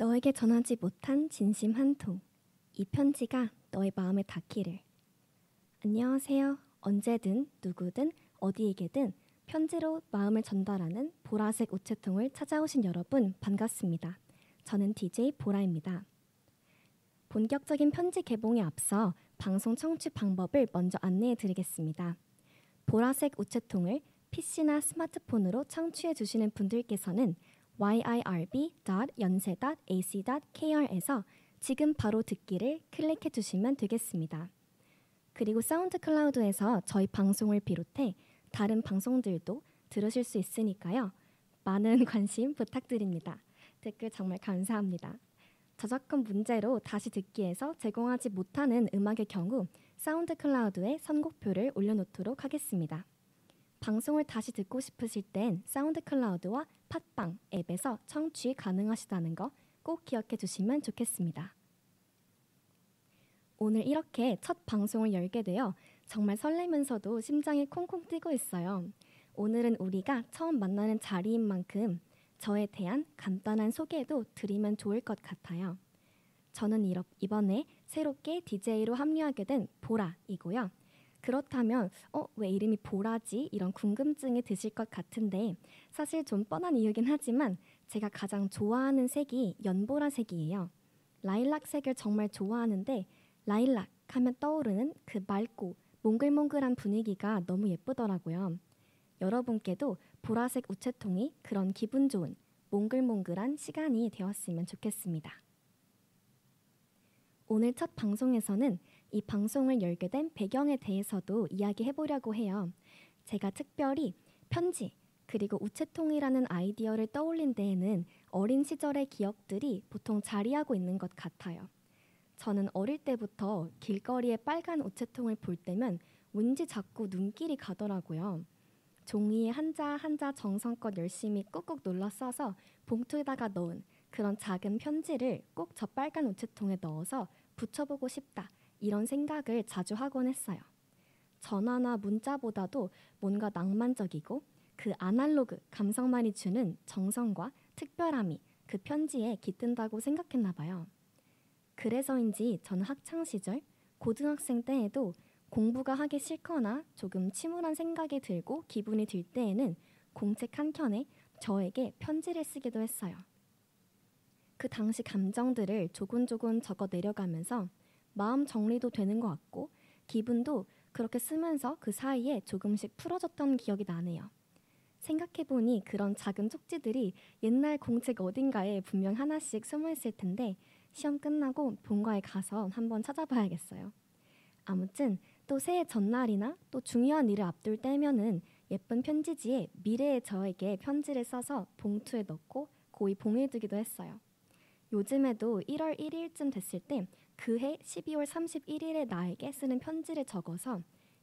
너에게 전하지 못한 진심 한 통. 이 편지가 너의 마음에 닿기를. 안녕하세요. 언제든 누구든 어디에게든 편지로 마음을 전달하는 보라색 우체통을 찾아오신 여러분 반갑습니다. 저는 DJ 보라입니다. 본격적인 편지 개봉에 앞서 방송 청취 방법을 먼저 안내해 드리겠습니다. 보라색 우체통을 PC나 스마트폰으로 청취해 주시는 분들께서는 yirb.yonsei.ac.kr에서 지금 바로 듣기를 클릭해 주시면 되겠습니다. 그리고 사운드 클라우드에서 저희 방송을 비롯해 다른 방송들도 들으실 수 있으니까요. 많은 관심 부탁드립니다. 댓글 정말 감사합니다. 저작권 문제로 다시 듣기에서 제공하지 못하는 음악의 경우 사운드 클라우드에 선곡표를 올려놓도록 하겠습니다. 방송을 다시 듣고 싶으실 땐 사운드 클라우드와 팟빵 앱에서 청취 가능하시다는 거 꼭 기억해 주시면 좋겠습니다. 오늘 이렇게 첫 방송을 열게 되어 정말 설레면서도 심장이 콩콩 뛰고 있어요. 오늘은 우리가 처음 만나는 자리인 만큼 저에 대한 간단한 소개도 드리면 좋을 것 같아요. 저는 이번에 새롭게 DJ로 합류하게 된 보라이고요. 그렇다면 어, 왜 이름이 보라지? 이런 궁금증이 드실 것 같은데 사실 좀 뻔한 이유긴 하지만 제가 가장 좋아하는 색이 연보라색이에요. 라일락색을 정말 좋아하는데 라일락 하면 떠오르는 그 맑고 몽글몽글한 분위기가 너무 예쁘더라고요. 여러분께도 보라색 우체통이 그런 기분 좋은 몽글몽글한 시간이 되었으면 좋겠습니다. 오늘 첫 방송에서는 이 방송을 열게 된 배경에 대해서도 이야기해 보려고 해요. 제가 특별히 편지 그리고 우체통이라는 아이디어를 떠올린 데에는 어린 시절의 기억들이 보통 자리하고 있는 것 같아요. 저는 어릴 때부터 길거리에 빨간 우체통을 볼 때면 왠지 자꾸 눈길이 가더라고요. 종이에 한자 한자 정성껏 열심히 꾹꾹 눌러 써서 봉투에다가 넣은 그런 작은 편지를 꼭 저 빨간 우체통에 넣어서 붙여보고 싶다. 이런 생각을 자주 하곤 했어요. 전화나 문자보다도 뭔가 낭만적이고 그 아날로그 감성만이 주는 정성과 특별함이 그 편지에 깃든다고 생각했나 봐요. 그래서인지 저는 학창 시절 고등학생 때에도 공부가 하기 싫거나 조금 침울한 생각이 들고 기분이 들 때에는 공책 한 켠에 저에게 편지를 쓰기도 했어요. 그 당시 감정들을 조곤조곤 적어 내려가면서 마음 정리도 되는 것 같고 기분도 그렇게 쓰면서 그 사이에 조금씩 풀어졌던 기억이 나네요. 생각해보니 그런 작은 쪽지들이 옛날 공책 어딘가에 분명 하나씩 숨어 있을 텐데 시험 끝나고 본가에 가서 한번 찾아봐야겠어요. 아무튼 또 새해 전날이나 또 중요한 일을 앞둘 때면은 예쁜 편지지에 미래의 저에게 편지를 써서 봉투에 넣고 고이 봉해두기도 했어요. 요즘에도 1월 1일쯤 됐을 때 그해 12월 31일에 나에게 쓰는 편지를 적어서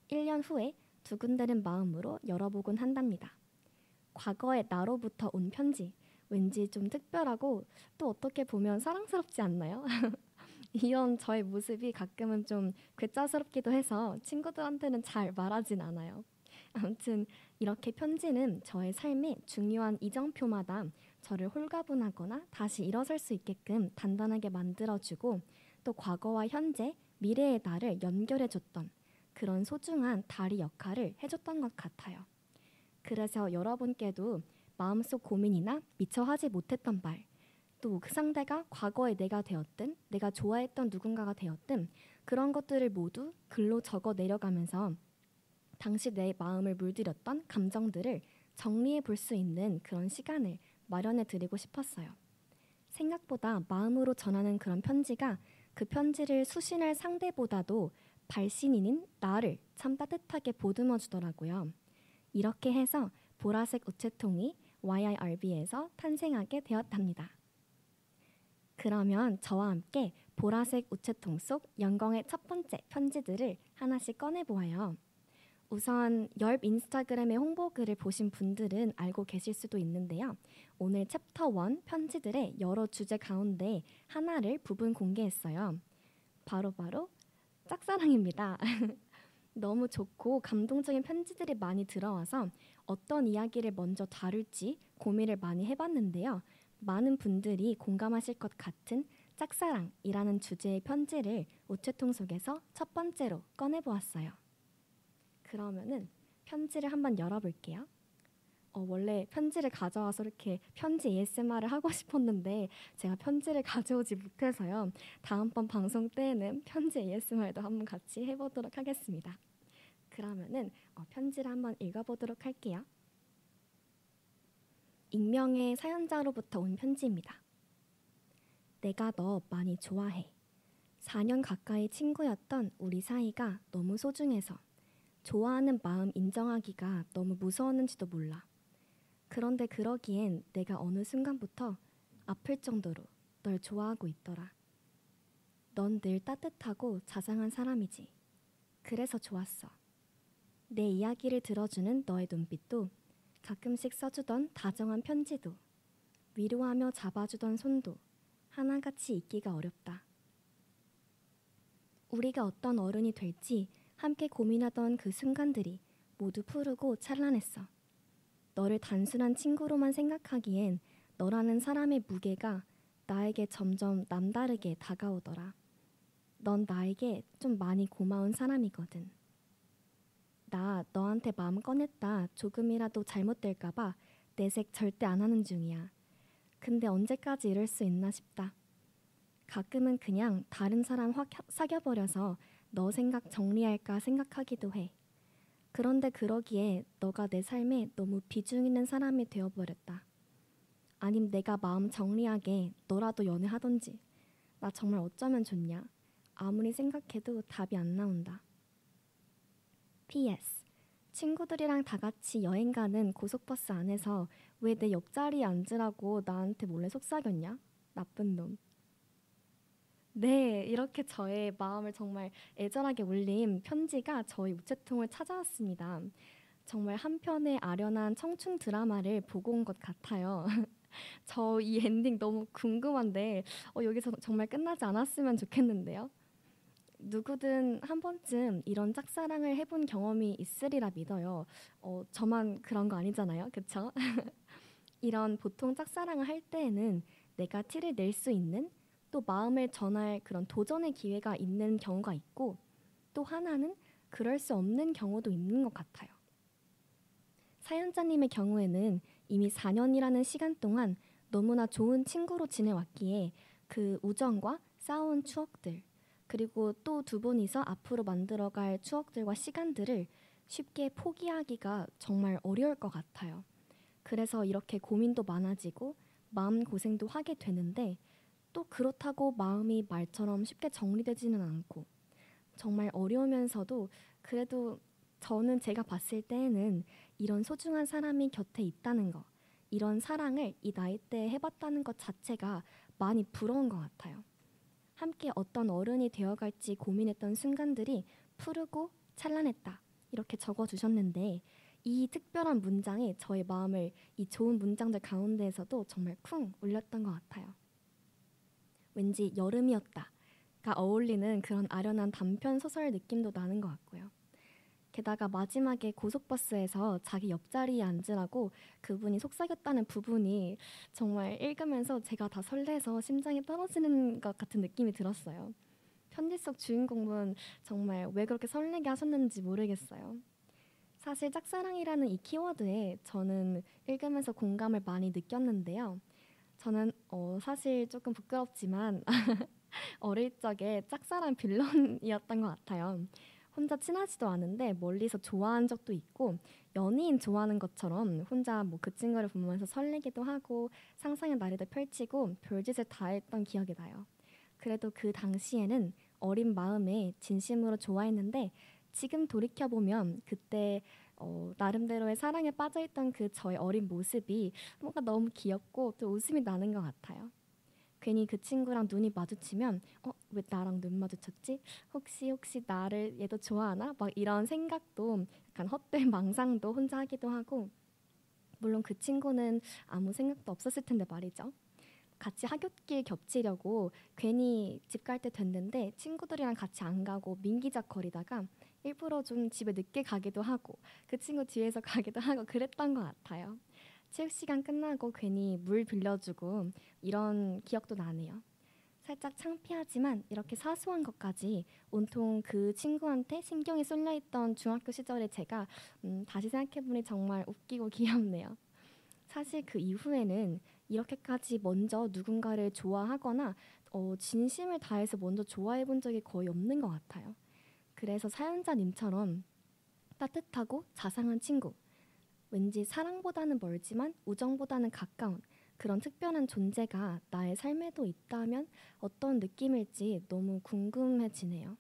1년 후에 두근대는 마음으로 열어보곤 한답니다. 과거의 나로부터 온 편지, 왠지 좀 특별하고 또 어떻게 보면 사랑스럽지 않나요? 이런 저의 모습이 가끔은 좀 괴짜스럽기도 해서 친구들한테는 잘 말하진 않아요. 아무튼 이렇게 편지는 저의 삶의 중요한 이정표마다 저를 홀가분하거나 다시 일어설 수 있게끔 단단하게 만들어주고 또 과거와 현재, 미래의 나를 연결해 줬던 그런 소중한 다리 역할을 해줬던 것 같아요. 그래서 여러분께도 마음속 고민이나 미처 하지 못했던 말, 또 그 상대가 과거의 내가 되었든 내가 좋아했던 누군가가 되었든 그런 것들을 모두 글로 적어 내려가면서 당시 내 마음을 물들였던 감정들을 정리해 볼 수 있는 그런 시간을 마련해 드리고 싶었어요. 생각보다 마음으로 전하는 그런 편지가 그 편지를 수신할 상대보다도 발신인인 나를 참 따뜻하게 보듬어 주더라고요. 이렇게 해서 보라색 우체통이 YIRB에서 탄생하게 되었답니다. 그러면 저와 함께 보라색 우체통 속 영광의 첫 번째 편지들을 하나씩 꺼내 보아요. 우선 열 인스타그램의 홍보글을 보신 분들은 알고 계실 수도 있는데요. 오늘 챕터 1 편지들의 여러 주제 가운데 하나를 부분 공개했어요. 바로 바로 짝사랑입니다. 너무 좋고 감동적인 편지들이 많이 들어와서 어떤 이야기를 먼저 다룰지 고민을 많이 해봤는데요. 많은 분들이 공감하실 것 같은 짝사랑이라는 주제의 편지를 우체통 속에서 첫 번째로 꺼내 보았어요. 그러면은 편지를 한번 열어볼게요. 어, 원래 편지를 가져와서 이렇게 편지 ASMR을 하고 싶었는데 제가 편지를 가져오지 못해서요. 다음번 방송 때에는 편지 ASMR도 한번 같이 해보도록 하겠습니다. 그러면은 어, 편지를 한번 읽어보도록 할게요. 익명의 사연자로부터 온 편지입니다. 내가 너 많이 좋아해. 4년 가까이 친구였던 우리 사이가 너무 소중해서 좋아하는 마음 인정하기가 너무 무서웠는지도 몰라. 그런데 그러기엔 내가 어느 순간부터 아플 정도로 널 좋아하고 있더라. 넌 늘 따뜻하고 자상한 사람이지. 그래서 좋았어. 내 이야기를 들어주는 너의 눈빛도 가끔씩 써주던 다정한 편지도 위로하며 잡아주던 손도 하나같이 잊기가 어렵다. 우리가 어떤 어른이 될지 함께 고민하던 그 순간들이 모두 푸르고 찬란했어. 너를 단순한 친구로만 생각하기엔 너라는 사람의 무게가 나에게 점점 남다르게 다가오더라. 넌 나에게 좀 많이 고마운 사람이거든. 나 너한테 마음 꺼냈다 조금이라도 잘못될까봐 내색 절대 안 하는 중이야. 근데 언제까지 이럴 수 있나 싶다. 가끔은 그냥 다른 사람 확 사귀어버려서 너 생각 정리할까 생각하기도 해. 그런데 그러기에 너가 내 삶에 너무 비중 있는 사람이 되어버렸다. 아님 내가 마음 정리하게 너라도 연애하던지. 나 정말 어쩌면 좋냐. 아무리 생각해도 답이 안 나온다. PS. 친구들이랑 다 같이 여행 가는 고속버스 안에서 왜 내 옆자리에 앉으라고 나한테 몰래 속삭였냐? 나쁜 놈. 네, 이렇게 저의 마음을 정말 애절하게 울린 편지가 저희 우체통을 찾아왔습니다. 정말 한 편의 아련한 청춘 드라마를 보고 온 것 같아요. 저 이 엔딩 너무 궁금한데 어, 여기서 정말 끝나지 않았으면 좋겠는데요. 누구든 한 번쯤 이런 짝사랑을 해본 경험이 있으리라 믿어요. 어, 저만 그런 거 아니잖아요, 그렇죠? 이런 보통 짝사랑을 할 때에는 내가 티를 낼 수 있는 또 마음을 전할 그런 도전의 기회가 있는 경우가 있고 또 하나는 그럴 수 없는 경우도 있는 것 같아요. 사연자님의 경우에는 이미 4년이라는 시간 동안 너무나 좋은 친구로 지내왔기에 그 우정과 쌓아온 추억들 그리고 또 두 분이서 앞으로 만들어갈 추억들과 시간들을 쉽게 포기하기가 정말 어려울 것 같아요. 그래서 이렇게 고민도 많아지고 마음 고생도 하게 되는데 또 그렇다고 마음이 말처럼 쉽게 정리되지는 않고 정말 어려우면서도 그래도 저는 제가 봤을 때에는 이런 소중한 사람이 곁에 있다는 거, 이런 사랑을 이 나이 때 해봤다는 것 자체가 많이 부러운 것 같아요. 함께 어떤 어른이 되어갈지 고민했던 순간들이 푸르고 찬란했다. 이렇게 적어주셨는데 이 특별한 문장이 저의 마음을 이 좋은 문장들 가운데에서도 정말 쿵 울렸던 것 같아요. 왠지 여름이었다가 어울리는 그런 아련한 단편 소설 느낌도 나는 것 같고요. 게다가 마지막에 고속버스에서 자기 옆자리에 앉으라고 그분이 속삭였다는 부분이 정말 읽으면서 제가 다 설레서 심장이 떨어지는 것 같은 느낌이 들었어요. 편지 속 주인공은 정말 왜 그렇게 설레게 하셨는지 모르겠어요. 사실 짝사랑이라는 이 키워드에 저는 읽으면서 공감을 많이 느꼈는데요. 저는 어, 사실 조금 부끄럽지만 어릴 적에 짝사랑 빌런이었던 것 같아요. 혼자 친하지도 않은데 멀리서 좋아한 적도 있고 연예인 좋아하는 것처럼 혼자 뭐 그 친구를 보면서 설레기도 하고 상상의 나래도 펼치고 별짓을 다 했던 기억이 나요. 그래도 그 당시에는 어린 마음에 진심으로 좋아했는데 지금 돌이켜 보면 그때 어, 나름대로의 사랑에 빠져있던 그 저의 어린 모습이 뭔가 너무 귀엽고 또 웃음이 나는 것 같아요. 괜히 그 친구랑 눈이 마주치면 어 왜 나랑 눈 마주쳤지? 혹시 혹시 나를 얘도 좋아하나? 막 이런 생각도 약간 헛된 망상도 혼자 하기도 하고 물론 그 친구는 아무 생각도 없었을 텐데 말이죠. 같이 하굣길 겹치려고 괜히 집 갈 때 됐는데 친구들이랑 같이 안 가고 민기작 거리다가 일부러 좀 집에 늦게 가기도 하고 그 친구 뒤에서 가기도 하고 그랬던 것 같아요. 체육 시간 끝나고 괜히 물 빌려주고 이런 기억도 나네요. 살짝 창피하지만 이렇게 사소한 것까지 온통 그 친구한테 신경이 쏠려 있던 중학교 시절의 제가 음, 다시 생각해보니 정말 웃기고 귀엽네요. 사실 그 이후에는 이렇게까지 먼저 누군가를 좋아하거나 어, 진심을 다해서 먼저 좋아해 본 적이 거의 없는 것 같아요. 그래서 사연자님처럼 따뜻하고 자상한 친구, 왠지 사랑보다는 멀지만 우정보다는 가까운 그런 특별한 존재가 나의 삶에도 있다면 어떤 느낌일지 너무 궁금해지네요.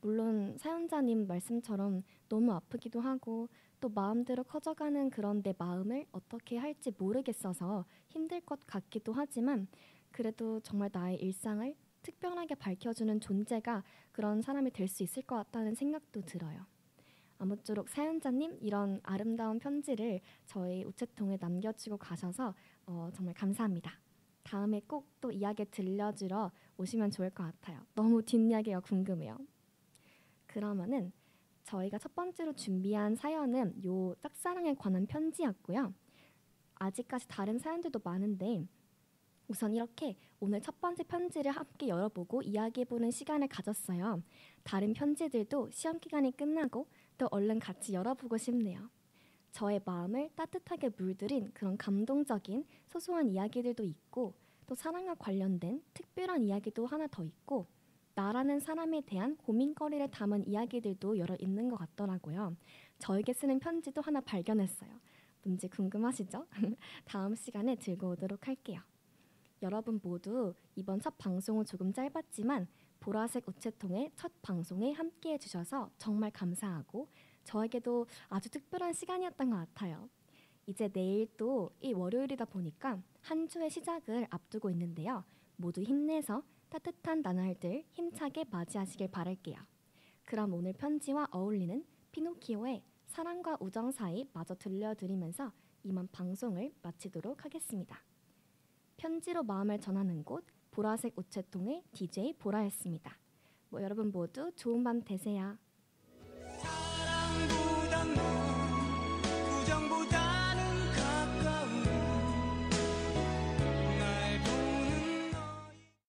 물론 사연자님 말씀처럼 너무 아프기도 하고 또 마음대로 커져가는 그런 내 마음을 어떻게 할지 모르겠어서 힘들 것 같기도 하지만 그래도 정말 나의 일상을 특별하게 밝혀주는 존재가 그런 사람이 될 수 있을 것 같다는 생각도 들어요. 아무쪼록 사연자님 이런 아름다운 편지를 저희 우체통에 남겨주고 가셔서 어, 정말 감사합니다. 다음에 꼭 또 이야기 들려주러 오시면 좋을 것 같아요. 너무 뒷이야기가 궁금해요. 그러면은 저희가 첫 번째로 준비한 사연은 요 짝사랑에 관한 편지였고요. 아직까지 다른 사연들도 많은데 우선 이렇게 오늘 첫 번째 편지를 함께 열어보고 이야기해보는 시간을 가졌어요. 다른 편지들도 시험 기간이 끝나고 또 얼른 같이 열어보고 싶네요. 저의 마음을 따뜻하게 물들인 그런 감동적인 소소한 이야기들도 있고 또 사랑과 관련된 특별한 이야기도 하나 더 있고 나라는 사람에 대한 고민거리를 담은 이야기들도 여러 있는 것 같더라고요. 저에게 쓰는 편지도 하나 발견했어요. 뭔지 궁금하시죠? 다음 시간에 들고 오도록 할게요. 여러분 모두 이번 첫 방송은 조금 짧았지만 보라색 우체통의 첫 방송에 함께해 주셔서 정말 감사하고 저에게도 아주 특별한 시간이었던 것 같아요. 이제 내일 또 이 월요일이다 보니까 한 주의 시작을 앞두고 있는데요. 모두 힘내서 따뜻한 나날들 힘차게 맞이하시길 바랄게요. 그럼 오늘 편지와 어울리는 피노키오의 사랑과 우정 사이 마저 들려드리면서 이만 방송을 마치도록 하겠습니다. 편지로 마음을 전하는 곳 보라색 우체통의 DJ 보라였습니다. 뭐 여러분 모두 좋은 밤 되세요.